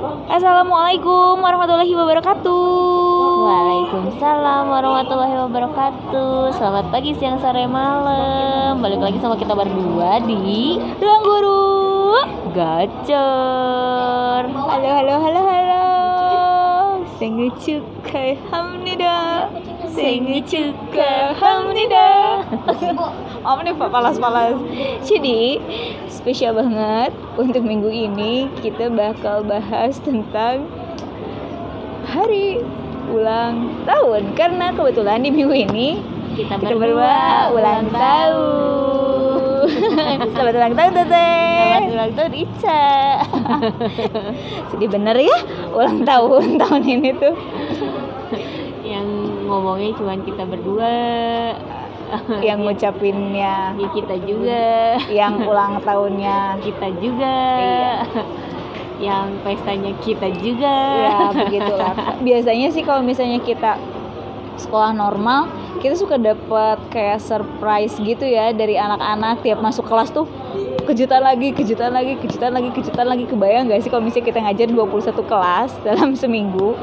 Assalamualaikum warahmatullahi wabarakatuh. Waalaikumsalam warahmatullahi wabarakatuh. Selamat pagi, siang, sore, malam. Balik lagi sama kita berdua di Ruang Guru. Gacor. Halo halo halo halo. Sengi cukai hamnida. Sengi cukai hamnida. Nih Pak palas-palas. Jadi spesial banget untuk minggu ini kita bakal bahas tentang hari ulang tahun karena kebetulan di minggu ini Kita, kita berdua ulang tahun. Selamat ulang tahun Teteh. Selamat ulang tahun Ica. Sedih bener ya ulang tahun tahun ini tuh. Ngomongnya cuma kita berdua. Yang ngucapinnya, Ya kita juga. yang ulang tahunnya. Kita juga. Iya. Yang pestanya kita juga. Ya begitulah. Biasanya sih kalau misalnya kita sekolah normal, kita suka dapat kayak surprise gitu ya dari anak-anak tiap masuk kelas tuh kejutan lagi, kejutan lagi, kejutan lagi, kejutan lagi. Kebayang gak sih kalau misalnya kita ngajar 21 kelas dalam seminggu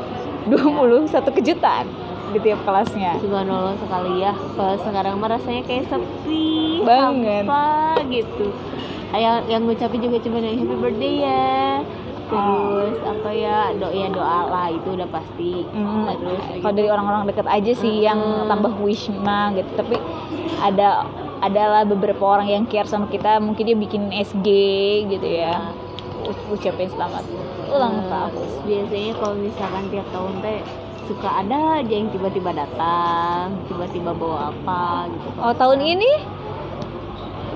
21 kejutan di tiap kelasnya. Subhanallah sekali ya. Kalau sekarang mah rasanya kayak sepi Banget. Apa gitu. Yang, yang ngucapin juga cuma yang happy birthday ya. Terus apa ya doa ya doa lah itu udah pasti. Hmm, Terus kalau dari orang-orang deket aja sih yang Hmm. tambah wish mah gitu. Tapi ada adalah beberapa orang yang care sama kita. Mungkin dia bikin SG gitu ya. U- ucapin selamat ulang Eh, tahun. Biasanya kalau misalkan tiap tahun teh suka ada aja yang tiba-tiba datang Tiba-tiba bawa apa gitu oh tahun ini?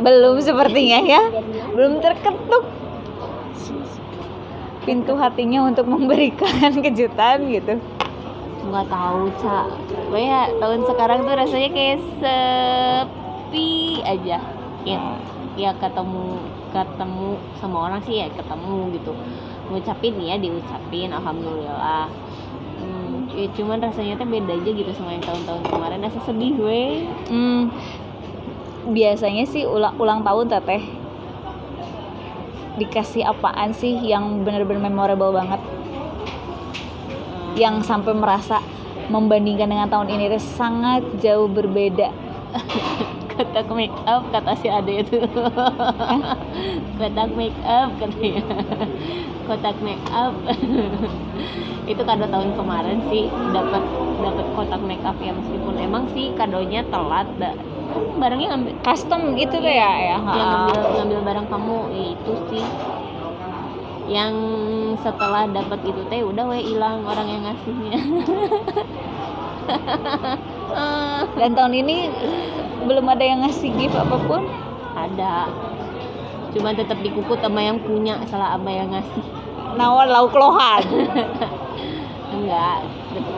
Belum sepertinya ya. Belum terketuk. Pintu hatinya untuk memberikan kejutan gitu. Nggak tahu cak. Pokoknya tahun sekarang tuh rasanya kayak sepi aja. Ya ya ketemu ketemu sama orang sih ya ketemu gitu. Ngucapin ya diucapin. Alhamdulillah ya cuman rasanya tuh beda aja gitu sama yang tahun-tahun kemarin. Rasa sedih weh Hmm, biasanya sih ulang ulang tahun teteh. Dikasih apaan sih yang bener-bener memorable banget? Yang sampai merasa membandingkan dengan tahun ini teh sangat jauh berbeda kotak make up kata si ade itu. Kotak make up katanya kotak make up. Itu kado tahun kemarin sih dapat dapat kotak make up ya meskipun emang sih kadonya telat da, barangnya ngambil custom gitu tuh ya? Ya yang ngambil ngambil barang kamu ya itu sih. Yang setelah dapat itu teh udah we hilang orang yang ngasihnya dan tahun ini belum ada yang ngasih gift apa pun? Ada. Cuman tetap dikukut sama yang punya salah apa yang ngasih. Nawan lauk lohan? Enggak.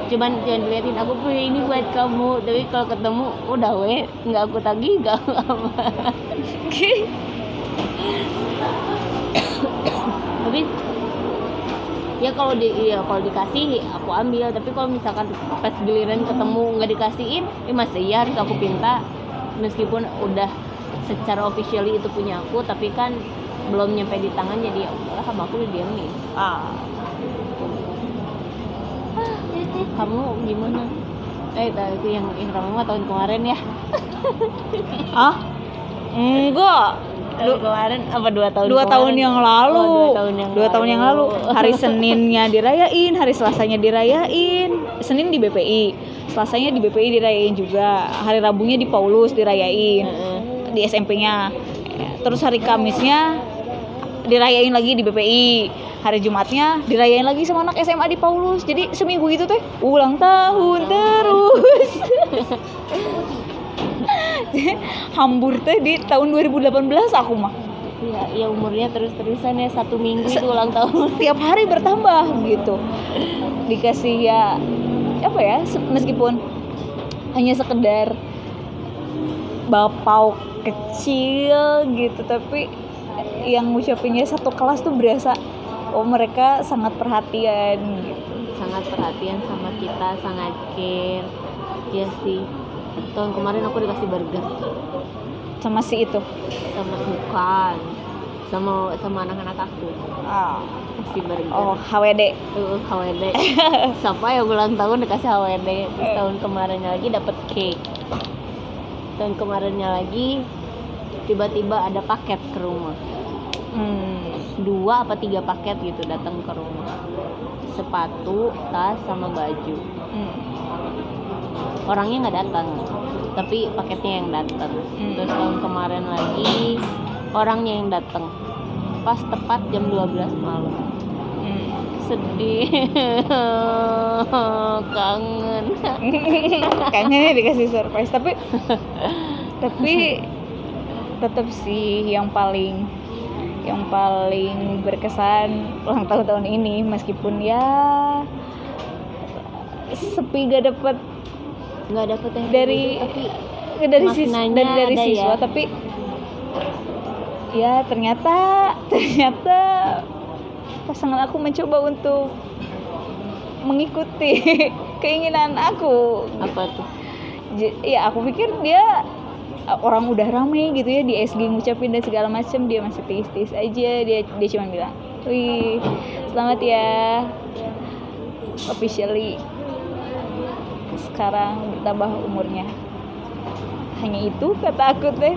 Cuman jangan diliatin aku punya ini buat kamu. Tapi kalau ketemu udah we. Nggak aku tagih nggak apa. Tapi ya kalau di ya kalau dikasih aku ambil. Tapi kalau misalkan pas giliran ketemu nggak dikasihin ya masih ya harus aku pinta. Meskipun udah secara officially itu punya aku tapi kan belum nyampe di tangan jadi ya udahlah sama aku didiamin ah. Kamu gimana? Eh tadi itu yang yang kamu mah tahun kemarin ya. Ah enggak tahun kemarin apa dua tahun dua kemarin? tahun yang lalu. Oh, dua tahun yang Dua tahun yang lalu. hari Seninnya dirayain hari Selasanya dirayain. Senin di BPI Selasanya di BPI dirayain juga. Hari Rabunya di Paulus dirayain di SMP-nya terus hari Kamisnya dirayain lagi di BPI hari Jumatnya dirayain lagi sama anak SMA di Paulus. Jadi seminggu itu teh ulang tahun terus hambur teh di tahun 2018 aku mah. Ya ya umurnya terus terusan ya satu minggu itu ulang tahun. tiap hari bertambah gitu. Dikasih ya apa ya meskipun hanya sekedar bapau kecil gitu tapi yang ngucapinnya satu kelas tuh berasa oh mereka sangat perhatian gitu. Sangat perhatian sama kita sangat care. Ya sih tahun kemarin aku dikasih burger. Sama si itu? Sama bukan. Sama sama anak-anak aku. Ah. Dikasih burger. Oh HWD uh, HWD siapa yang ulang tahun dikasih HWD Terus tahun kemarinnya lagi dapat cake. Tahun kemarinnya lagi tiba-tiba ada paket ke rumah. Hmm. dua apa tiga paket gitu datang ke rumah. Sepatu tas sama baju. Hmm. Orangnya nggak datang. Tapi paketnya yang datang. Hmm. terus tahun kemarin lagi orangnya yang datang. Pas tepat jam 12 malam. Hmm. sedih. Kangen. Kangennya dikasih surprise. Tapi tapi tetap sih yang paling yang paling berkesan ulang tahun tahun ini. Meskipun ya sepi gak dapet nggak dapet yang Dari tapi dari sis Maknanya dari, dari ada siswa ya. tapi ya ternyata ternyata pasangan aku mencoba untuk mengikuti keinginan aku. Apa tuh? Ya aku pikir dia orang udah rame gitu ya di SG ngucapin dan segala macem dia masih tis-tis aja dia dia cuma bilang wih selamat ya officially sekarang bertambah umurnya. Hanya itu kata aku teh.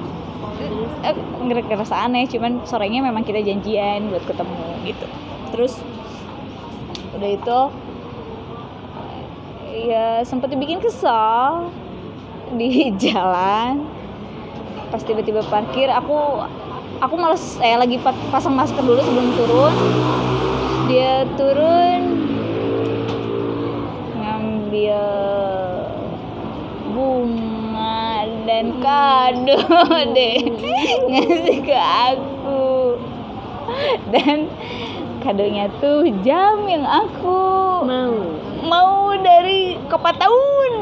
Eh, ngerasa aneh cuman sorenya memang kita janjian buat ketemu gitu. Terus udah itu ya sempat dibikin kesal di jalan. Pas tiba-tiba parkir aku aku males eh lagi pa- pasang masker dulu sebelum turun. Dia turun ngambil bunga dan kado deh ngasih ke aku. Dan kadonya tuh jam yang aku mau. mau dari kapan tahun.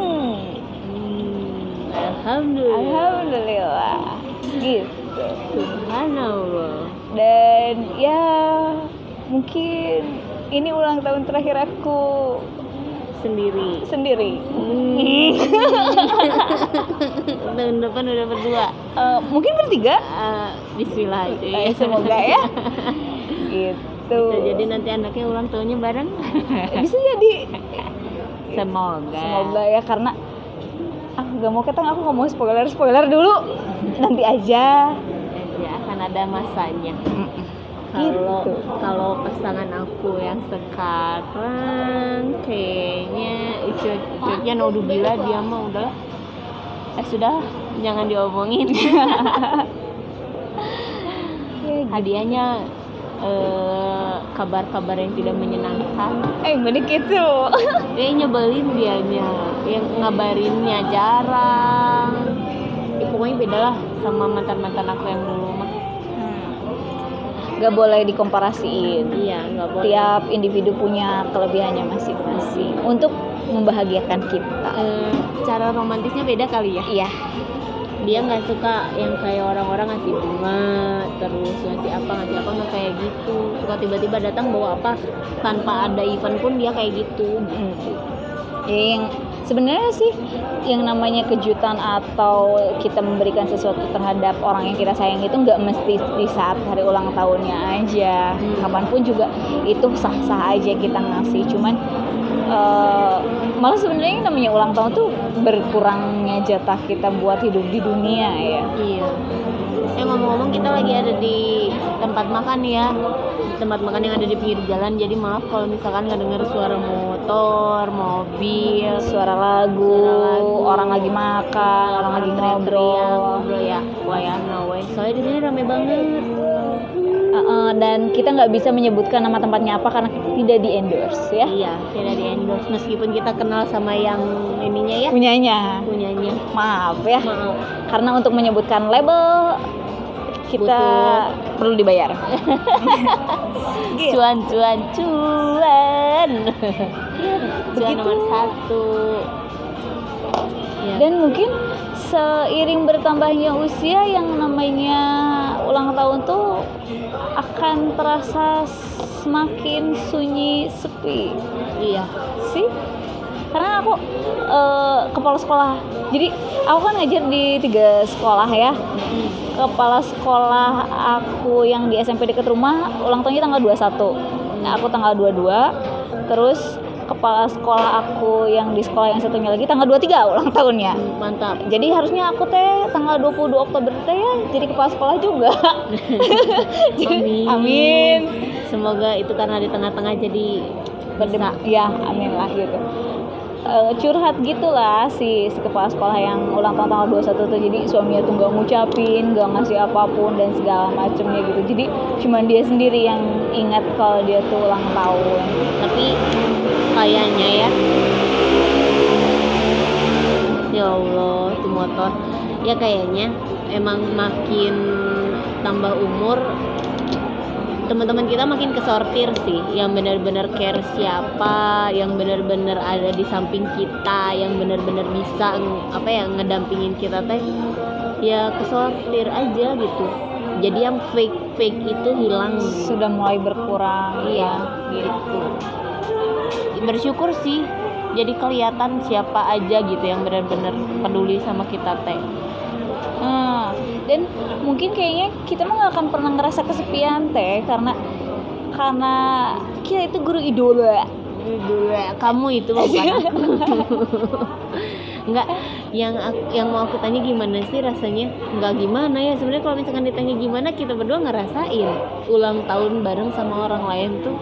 Hmm, alhamdulillah. Alhamdulillah. Gitu. Subhanallah. Dan ya mungkin ini ulang tahun terakhir aku sendiri. Sendiri? Tahun depan udah berdua Eh, mungkin bertiga? Eh, Bismillah aja Eh, semoga ya. Gitu. Bisa jadi nanti anaknya ulang tahunnya bareng. Bisa jadi. Semoga. Semoga ya karena ah gak mau ketang aku nggak mau spoiler spoiler dulu. Nanti aja. Ya akan ada masanya kalau Gitu. kalau pasangan aku yang sekarang kayaknya ucut-ucutnya naudzubillah dia mah udah. Eh sudah jangan diomongin. Gitu. hadiahnya eh, kabar-kabar yang tidak menyenangkan. Eh gak gitu? Dia nyebelin dianya yang ngabarinnya jarang. Ya, pokoknya beda lah sama mantan-mantan aku yang dulu mah gak boleh dikomparasiin. Iya nggak boleh. Tiap individu punya kelebihannya masing-masing untuk membahagiakan kita. Eh, cara romantisnya beda kali ya? Iya. Dia nggak suka yang kayak orang-orang ngasih bunga terus ngasih apa ngasih apa nggak kayak gitu. Suka tiba-tiba datang bawa apa tanpa ada event pun dia kayak gitu. Mm. Ya, yang sebenarnya sih yang namanya kejutan atau kita memberikan sesuatu terhadap orang yang kita sayang itu nggak mesti di saat hari ulang tahunnya aja Hmm. kapan pun juga itu sah-sah aja kita ngasih cuman eh, malah sebenarnya yang namanya ulang tahun tuh berkurangnya jatah kita buat hidup di dunia ya. Iya. Eh ngomong-ngomong kita lagi ada di tempat makan ya. Di tempat makan yang ada di pinggir jalan. Jadi maaf kalau misalkan nggak dengar suara motor mobil suara lagu, Suara lagu. orang lagi makan orang lagi teriak-teriak, ngobrol. ngobrol ya. Wayana we soalnya di sini rame banget Uh, uh, dan kita nggak bisa menyebutkan nama tempatnya apa karena tidak di endorse ya. Iya tidak di endorse. Meskipun kita kenal sama yang ininya ya. Punyanya. Punyanya. Maaf ya. Maaf. Karena untuk menyebutkan label kita perlu dibayar. Gitu. cuan cuan cuan. Cuan Begitu. nomor satu. Ya. dan mungkin seiring bertambahnya usia yang namanya ulang tahun tuh akan terasa semakin sunyi sepi. Iya. Sih? Karena aku eh, kepala sekolah. Jadi aku kan ngajar di tiga sekolah ya. Kepala sekolah aku yang di SMP dekat rumah ulang tahunnya tanggal 21 aku tanggal 22 terus kepala sekolah aku yang di sekolah yang satunya lagi tanggal 23 ulang tahunnya. Mantap. Jadi harusnya aku teh tanggal 22 Oktober teh ya jadi kepala sekolah juga. Amin. amin. Semoga itu karena di tengah-tengah jadi bisa. Ya amin lah gitu. Eh, curhat gitulah si, si kepala sekolah yang ulang tahun tanggal 21 tuh. Jadi suaminya tuh nggak ngucapin nggak ngasih apa pun dan segala macemnya gitu. Jadi cuman dia sendiri yang ingat kalau dia tuh ulang tahun. Tapi kayaknya ya. Ya Allah itu motor. Ya kayaknya emang makin tambah umur teman-teman kita makin kesortir sih. Yang benar-benar care siapa yang benar-benar ada di samping kita yang benar-benar bisa apa ya ngedampingin kita teh ya kesortir aja gitu. Jadi yang fake fake itu hilang. Sudah mulai berkurang. Iya, gitu. Bersyukur sih. Jadi kelihatan siapa aja gitu yang benar-benar peduli sama kita teh. Hmm, dan mungkin kayaknya kita mah gak akan pernah ngerasa kesepian teh karena karena kita itu guru idola Dulu kamu itu bukan. Enggak, yang yang mau aku tanya gimana sih rasanya? Enggak gimana ya. Sebenarnya kalau misalkan ditanya gimana, kita berdua ngerasain ulang tahun bareng sama orang lain tuh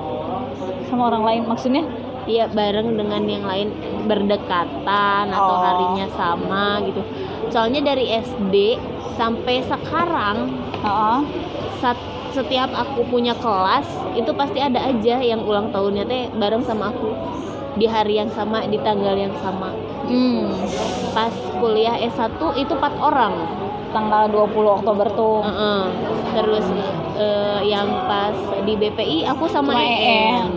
sama orang lain maksudnya Iya bareng dengan yang lain berdekatan atau Oh. harinya sama gitu. Soalnya dari SD sampai sekarang Heeh. sat- setiap aku punya kelas itu pasti ada aja yang ulang tahunnya teh bareng sama aku di hari yang sama di tanggal yang sama. hmm, Pas kuliah S1 itu empat orang. tanggal 20 Oktober tuh Heeh. Terus eh, yang pas di BPI aku sama EN.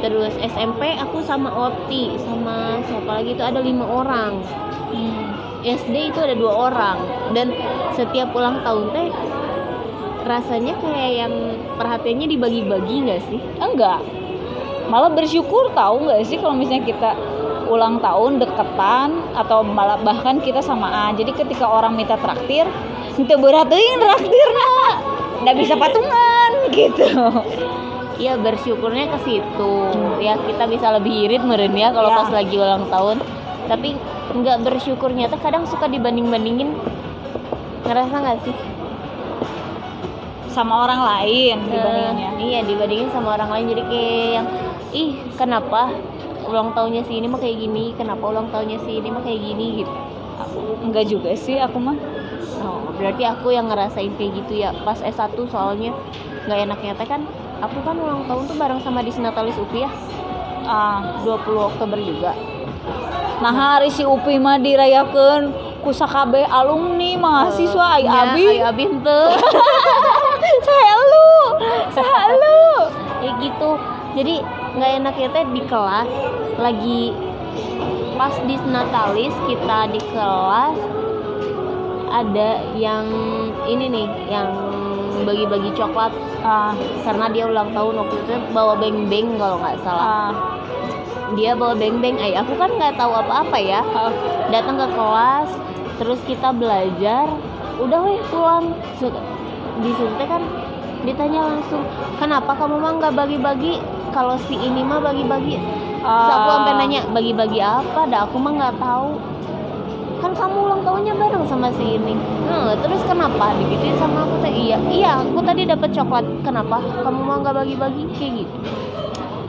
Terus SMP aku sama Oti sama siapa lagi itu ada lima orang. Hmm. SD itu ada dua orang dan setiap ulang tahun teh rasanya kayak yang perhatiannya dibagi-bagi nggak sih? enggak malah bersyukur tahu nggak sih kalau misalnya kita ulang tahun deketan atau malah bahkan kita samaan jadi ketika orang minta traktir minta beratin traktir nak nggak bisa patungan gitu. Iya bersyukurnya ke situ. Ya kita bisa lebih irit meren ya kalau Ya. pas lagi ulang tahun. Tapi nggak bersyukurnya tuh kadang suka dibanding-bandingin. Ngerasa nggak sih? Sama orang lain dibandingannya Eh, iya dibandingin sama orang lain. Jadi kayak yang ih kenapa ulang tahunnya si ini mah kayak gini? Kenapa ulang tahunnya si ini mah kayak gini? gitu enggak juga sih aku mah. Oh, berarti aku yang ngerasain kayak gitu ya pas S1 soalnya nggak enaknya teh kan aku kan ulang tahun tuh bareng sama Disnatalis UPI ya. Ah 20 Oktober juga. Nah hari si Upi mah dirayakan ku sakabe alumni mahasiswa ai Ya, abi ai abi henteu. saya lu saya lu ya gitu. Jadi nggak enaknya teh di kelas lagi pas di Natalis kita di kelas ada yang ini nih yang bagi-bagi coklat. Ah. Karena dia ulang tahun waktu itu bawa beng-beng kalau nggak salah. Ah. Dia bawa beng-beng. Ay aku kan nggak tahu apa-apa ya. Ah. datang ke kelas terus kita belajar. Udah weh pulang. Disuruh teh kan? Ditanya langsung kenapa kamu mah nggak bagi-bagi? Kalau si ini mah bagi-bagi Terus aku sampai Ah. nanya bagi-bagi apa? Dah aku mah nggak tahu. Kan kamu ulang tahunnya bareng sama si ini. Nah, terus kenapa digituin sama aku teh? Iya iya aku tadi dapat coklat. Kenapa? Kamu mah nggak bagi-bagi? Kayak gitu.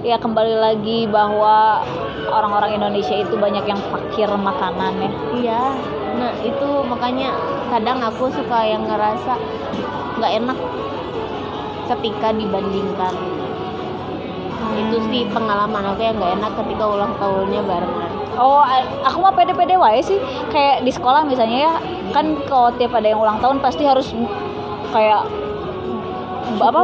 Ya kembali lagi bahwa orang-orang Indonesia itu banyak yang fakir makanan ya. Iya, nah itu makanya kadang aku suka yang ngerasa nggak enak ketika dibandingkan. Itu sih pengalaman aku yang nggak enak ketika ulang tahunnya barengan. Oh, aku mah pede-pede wae sih. Kayak di sekolah misalnya ya, kan kalau tiap ada yang ulang tahun pasti harus kayak apa?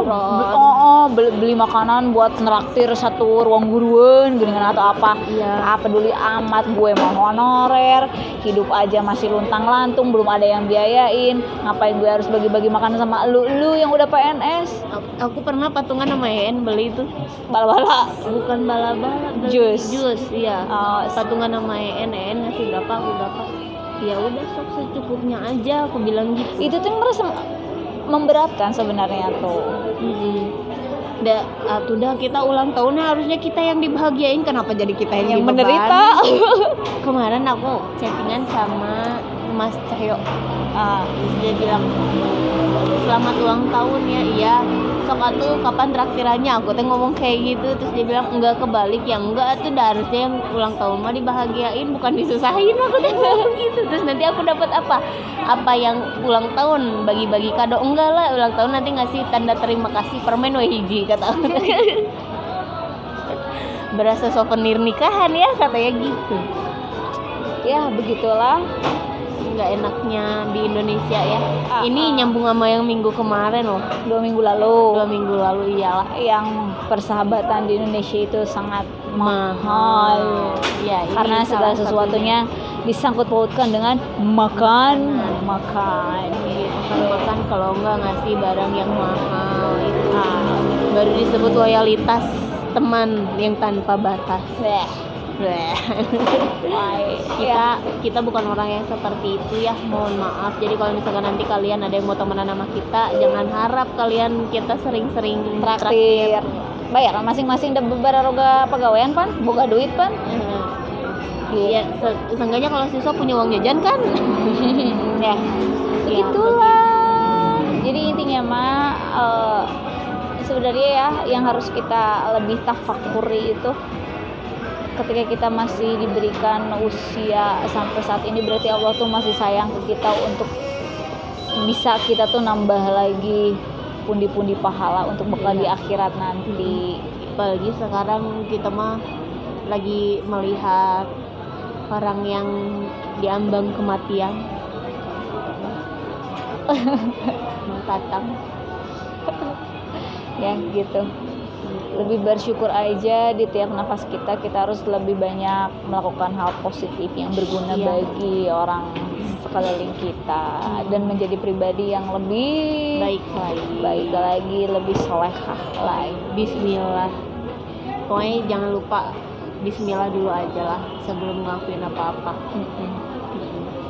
Oh, oh, beli, beli makanan buat neraktir satu ruang guruan, geuningan atau apa. Iya. Ah, peduli amat gue mau honorer, hidup aja masih luntang lantung, belum ada yang biayain. Ngapain gue harus bagi-bagi makanan sama lu lu yang udah PNS? Aku, pernah patungan sama En beli itu Bala-bala. bukan bala-bala, Jus. Jus, iya. Oh, patungan sama En, En ngasih berapa, aku berapa. Ya udah sok secukupnya aja, aku bilang gitu. itu tuh merasa memberatkan sebenarnya tuh. Mm-mm. da, atuh dah kita ulang tahunnya harusnya kita yang dibahagiain. Kenapa jadi kita yang, yang menderita? Kemarin aku chattingan sama Mas Cahyo. Ah, Terus dia bilang selamat ulang tahun ya iya sok atuh kapan traktirannya? Aku teh ngomong kayak gitu terus dia bilang enggak kebalik. Ya enggak tuh dah harusnya yang ulang tahun mah dibahagiain bukan disusahin. Aku teh ngomong gitu. Terus nanti aku dapat apa? Apa yang ulang tahun? Bagi-bagi kado? Enggak lah ulang tahun nanti ngasih tanda terima kasih permen we hiji kata aku. Berasa souvenir nikahan ya katanya gitu. Ya begitulah nggak enaknya di Indonesia ya Ah, ini ah. nyambung sama yang minggu kemarin loh dua minggu lalu dua minggu lalu iyalah yang persahabatan di Indonesia itu sangat mahal ya ini karena segala sesuatunya disangkut pautkan dengan makan Hmm. makan satunya. makan makan kalau nggak ngasih barang yang mahal itu Ah. baru disebut loyalitas teman yang tanpa batas Bleh. Kita kita bukan orang yang seperti itu ya mohon maaf. Jadi kalau misalkan nanti kalian ada yang mau temenan sama kita jangan harap kalian kita sering-sering traktir. bayar masing-masing dan beberapa pegawaian pan. Boga duit pan. Iya, se- seenggaknya kalau siswa punya uang jajan kan. ya itulah jadi intinya mah eh, sebenarnya ya yang harus kita lebih tafakuri itu ketika kita masih diberikan usia sampai saat ini berarti Allah tuh masih sayang ke kita untuk bisa kita tuh nambah lagi pundi-pundi pahala untuk bekal di akhirat nanti Apalagi sekarang kita mah lagi melihat orang yang diambang kematian. Mau datang. ya gitu lebih bersyukur aja di tiap nafas kita kita harus lebih banyak melakukan hal positif yang berguna Iya. bagi orang sekeliling kita dan menjadi pribadi yang lebih Baik lagi. baik lagi lebih solehah lagi Bismillah. Pokoknya jangan lupa Bismillah dulu aja lah sebelum ngelakuin apa-apa.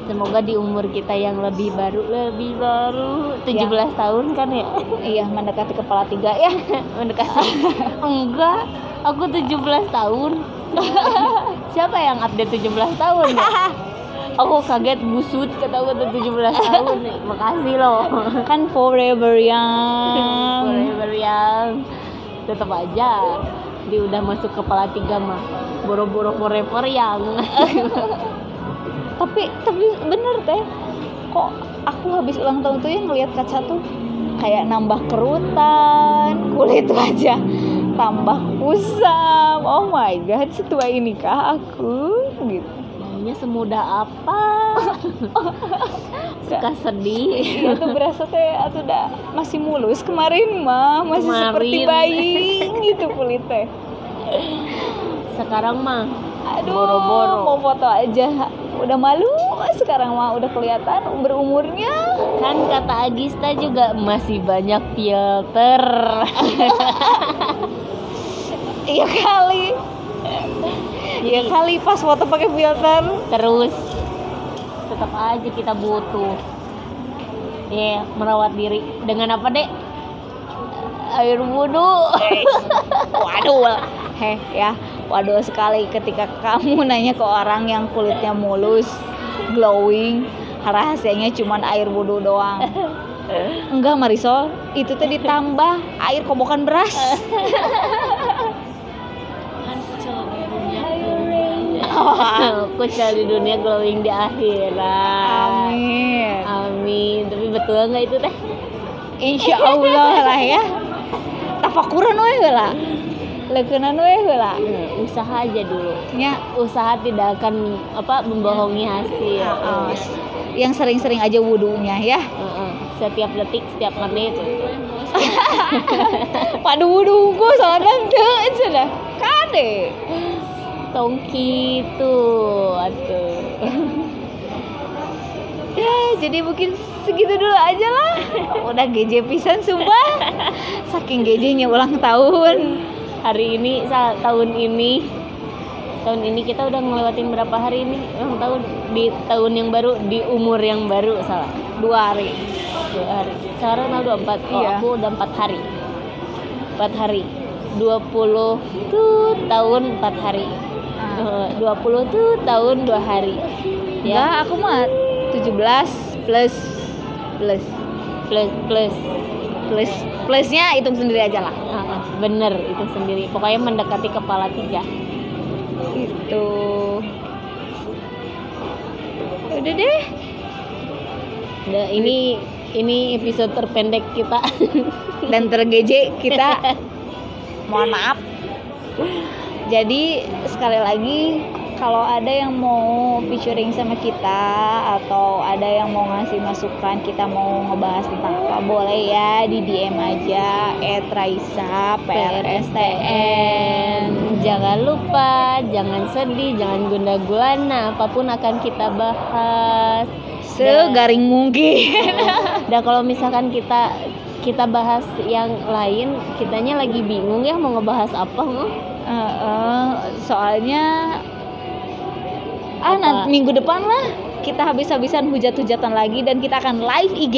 Semoga di umur kita yang lebih baru, lebih baru. 17 tahun kan ya. iya mendekati kepala tiga ya. Mendekati. Enggak aku 17 tahun. Siapa yang update 17 tahun ya? aku kaget busut kata tuh 17 tahun. Makasih loh. Kan forever young. Forever yang tetap aja dia udah masuk kepala tiga mah. Boro-boro forever yang tapi tapi bener teh kok aku habis ulang tahun tuh ya ngeliat kaca tuh kayak nambah kerutan kulit wajah tambah kusam. Oh my god setua inikah aku? Gitu. Kayaknya semudah apa? Suka sedih. Itu berasa teh atau udah masih mulus kemarin mah. Masih seperti Kemarin. bayi gitu kulit teh sekarang mah aduh Boro-boro. mau foto aja udah malu sekarang mah udah kelihatan berumurnya kan kata Agista juga masih banyak filter. Iya kali. Iya kali pas foto pakai filter. Terus tetap aja kita butuh. Ya merawat diri. Dengan apa dek? Air wudhu. Waduh. Heh ya waduh sekali ketika kamu nanya ke orang yang kulitnya mulus glowing rahasianya cuman air wudhu doang. Enggak Marisol. Itu tuh ditambah air kobokan beras. Kucel di dunia glowing di akhirat. Amin. Amin. Tapi betul nggak itu teh? Insya Allah lah ya. Tafakuran we lah leukeunana we lah Hmm, usaha aja dulu. Nya usaha tidak akan apa membohongi hasil. Heeh. yang sering-sering aja wudhunya ya. Heeh. setiap detik setiap menit. Waduh wudhu gue soalnya tuh sudah. Kade. Tong gitu atuh ya jadi mungkin segitu dulu aja lah. Udah GJ pisan sumpah. Saking GJ-nya ulang tahun hari ini sa- tahun ini. Tahun ini kita udah ngelewatin berapa hari ini? Ulang tahun di tahun yang baru di umur yang baru salah. Dua hari. Dua hari. Sekarang tanggal 24 oh, Iya. aku udah empat hari. 4 hari. 20 tuh tahun 4 hari. Ah. Eh, 20 tuh tahun 2 hari. Ya, ya aku mah 17 plus plus. Plus plus. Plus plusnya hitung sendiri aja lah. Bener itu sendiri pokoknya mendekati kepala tiga Itu. Udah deh. Udah, ini ini episode terpendek kita Dan tergeje kita. Mohon maaf. Jadi sekali lagi kalau ada yang mau featuring sama kita atau ada yang mau ngasih masukan kita mau ngebahas tentang apa boleh ya di DM aja @raisa PRSTN jangan lupa jangan sedih jangan gunda gulana apa pun akan kita bahas. Segaring mungkin. dan kalau misalkan kita kita bahas yang lain kitanya lagi bingung ya mau ngebahas apa mau Eh, eh, soalnya ah Apa? nanti minggu depan lah kita habis-habisan hujat-hujatan lagi dan kita akan live IG.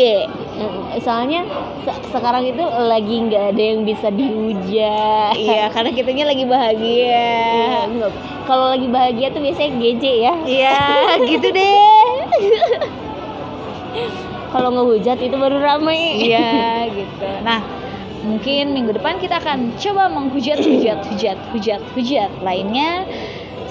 Soalnya se- sekarang itu lagi nggak ada yang bisa dihujat Iya, karena kitanya lagi bahagia. Iya, kalau lagi bahagia tuh biasanya GJ ya Iya, gitu deh. kalau ngehujat itu baru ramai Iya, gitu. Nah, mungkin minggu depan kita akan coba menghujat, hujat, hujat, hujat, hujat lainnya.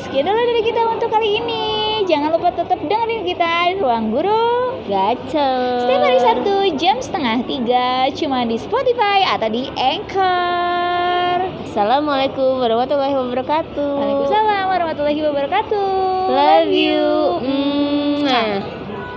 Sekian dulu dari kita untuk kali ini. Jangan lupa tetap dengerin kita di Ruang Guru. gacor Setiap hari Sabtu jam setengah tiga cuma di Spotify atau di Anchor. Assalamualaikum warahmatullahi wabarakatuh Waalaikumsalam warahmatullahi wabarakatuh. love you Mwah.